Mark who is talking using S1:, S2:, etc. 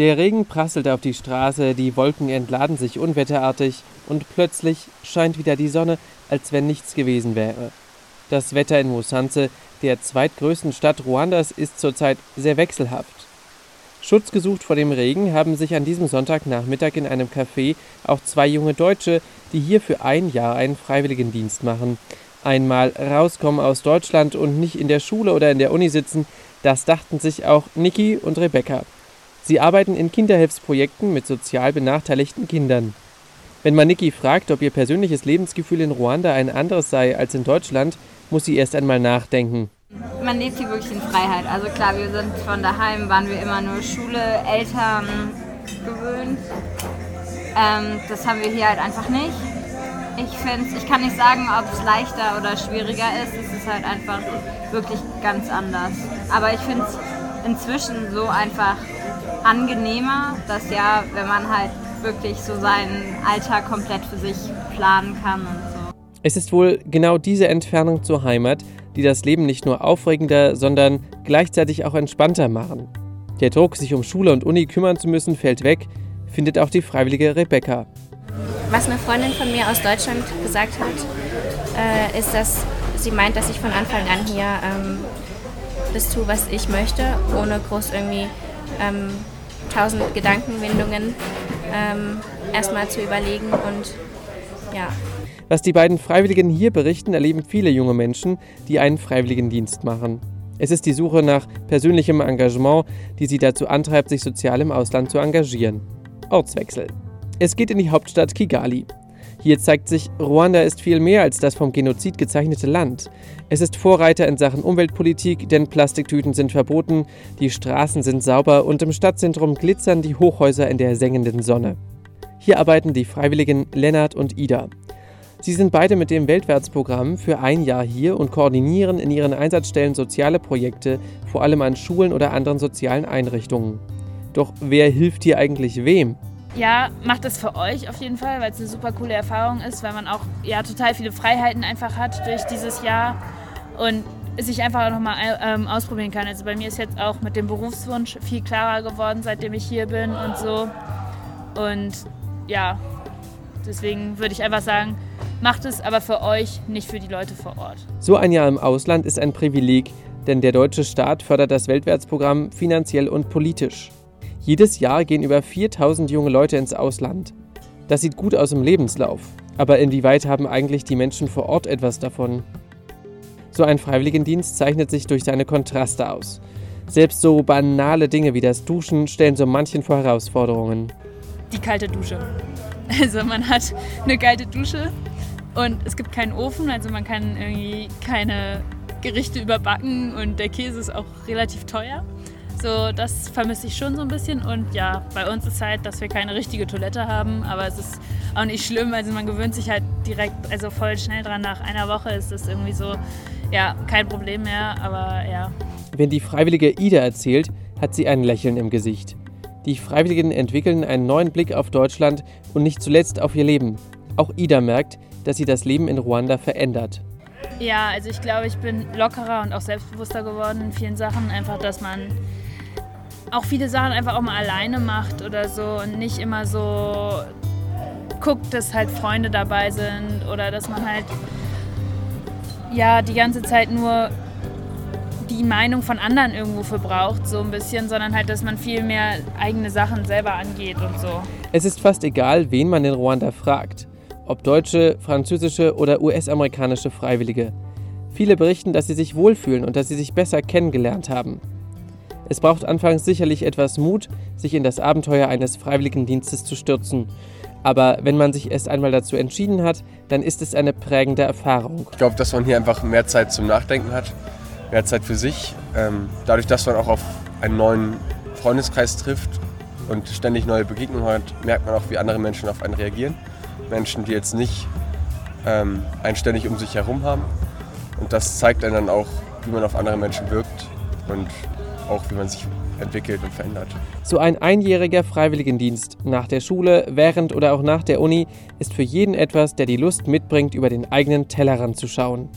S1: Der Regen prasselt auf die Straße, die Wolken entladen sich unwetterartig und plötzlich scheint wieder die Sonne, als wenn nichts gewesen wäre. Das Wetter in Musanze, der zweitgrößten Stadt Ruandas, ist zurzeit sehr wechselhaft. Schutz gesucht vor dem Regen haben sich an diesem Sonntagnachmittag in einem Café auch zwei junge Deutsche, die hier für ein Jahr einen Freiwilligendienst machen. Einmal rauskommen aus Deutschland und nicht in der Schule oder in der Uni sitzen, das dachten sich auch Niki und Rebecca. Sie arbeiten in Kinderhilfsprojekten mit sozial benachteiligten Kindern. Wenn man Niki fragt, ob ihr persönliches Lebensgefühl in Ruanda ein anderes sei als in Deutschland, muss sie erst einmal nachdenken.
S2: Man lebt hier wirklich in Freiheit. Also klar, wir sind von daheim, waren wir immer nur Schule, Eltern gewöhnt. Ähm, das haben wir hier halt einfach nicht. Ich finde ich kann nicht sagen, ob es leichter oder schwieriger ist. Es ist halt einfach wirklich ganz anders. Aber ich finde es inzwischen so einfach angenehmer, dass ja, wenn man halt wirklich so seinen Alltag komplett für sich planen kann und so.
S1: Es ist wohl genau diese Entfernung zur Heimat, die das Leben nicht nur aufregender, sondern gleichzeitig auch entspannter machen. Der Druck, sich um Schule und Uni kümmern zu müssen, fällt weg, findet auch die freiwillige Rebecca.
S3: Was eine Freundin von mir aus Deutschland gesagt hat, äh, ist, dass sie meint, dass ich von Anfang an hier ähm, das tue, was ich möchte, ohne groß irgendwie ähm, tausend Gedankenwindungen ähm, erstmal zu überlegen und ja.
S1: Was die beiden Freiwilligen hier berichten, erleben viele junge Menschen, die einen Freiwilligendienst machen. Es ist die Suche nach persönlichem Engagement, die sie dazu antreibt, sich sozial im Ausland zu engagieren. Ortswechsel. Es geht in die Hauptstadt Kigali. Hier zeigt sich, Ruanda ist viel mehr als das vom Genozid gezeichnete Land. Es ist Vorreiter in Sachen Umweltpolitik, denn Plastiktüten sind verboten, die Straßen sind sauber und im Stadtzentrum glitzern die Hochhäuser in der sengenden Sonne. Hier arbeiten die Freiwilligen Lennart und Ida. Sie sind beide mit dem Weltwärtsprogramm für ein Jahr hier und koordinieren in ihren Einsatzstellen soziale Projekte, vor allem an Schulen oder anderen sozialen Einrichtungen. Doch wer hilft hier eigentlich wem?
S4: Ja, macht es für euch auf jeden Fall, weil es eine super coole Erfahrung ist, weil man auch ja, total viele Freiheiten einfach hat durch dieses Jahr und sich einfach auch nochmal ähm, ausprobieren kann. Also bei mir ist jetzt auch mit dem Berufswunsch viel klarer geworden, seitdem ich hier bin und so. Und ja, deswegen würde ich einfach sagen, macht es aber für euch, nicht für die Leute vor Ort.
S1: So ein Jahr im Ausland ist ein Privileg, denn der deutsche Staat fördert das Weltwärtsprogramm finanziell und politisch. Jedes Jahr gehen über 4000 junge Leute ins Ausland. Das sieht gut aus im Lebenslauf. Aber inwieweit haben eigentlich die Menschen vor Ort etwas davon? So ein Freiwilligendienst zeichnet sich durch seine Kontraste aus. Selbst so banale Dinge wie das Duschen stellen so manchen vor Herausforderungen.
S4: Die kalte Dusche. Also man hat eine kalte Dusche und es gibt keinen Ofen, also man kann irgendwie keine Gerichte überbacken und der Käse ist auch relativ teuer. So, das vermisse ich schon so ein bisschen. Und ja, bei uns ist halt, dass wir keine richtige Toilette haben, aber es ist auch nicht schlimm. Also man gewöhnt sich halt direkt, also voll schnell dran. Nach einer Woche ist es irgendwie so, ja, kein Problem mehr, aber ja.
S1: Wenn die freiwillige Ida erzählt, hat sie ein Lächeln im Gesicht. Die Freiwilligen entwickeln einen neuen Blick auf Deutschland und nicht zuletzt auf ihr Leben. Auch Ida merkt, dass sie das Leben in Ruanda verändert.
S4: Ja, also ich glaube, ich bin lockerer und auch selbstbewusster geworden in vielen Sachen. Einfach, dass man auch viele Sachen einfach auch mal alleine macht oder so und nicht immer so guckt, dass halt Freunde dabei sind oder dass man halt ja die ganze Zeit nur die Meinung von anderen irgendwo für braucht, so ein bisschen, sondern halt, dass man viel mehr eigene Sachen selber angeht und so.
S1: Es ist fast egal, wen man in Ruanda fragt. Ob deutsche, französische oder US-amerikanische Freiwillige. Viele berichten, dass sie sich wohlfühlen und dass sie sich besser kennengelernt haben. Es braucht anfangs sicherlich etwas Mut, sich in das Abenteuer eines Freiwilligendienstes zu stürzen. Aber wenn man sich erst einmal dazu entschieden hat, dann ist es eine prägende Erfahrung.
S5: Ich glaube, dass man hier einfach mehr Zeit zum Nachdenken hat, mehr Zeit für sich. Ähm, dadurch, dass man auch auf einen neuen Freundeskreis trifft und ständig neue Begegnungen hat, merkt man auch, wie andere Menschen auf einen reagieren. Menschen, die jetzt nicht ähm, einen ständig um sich herum haben. Und das zeigt einem dann auch, wie man auf andere Menschen wirkt und auch wie man sich entwickelt und verändert.
S1: So ein einjähriger Freiwilligendienst nach der Schule, während oder auch nach der Uni ist für jeden etwas, der die Lust mitbringt, über den eigenen Tellerrand zu schauen.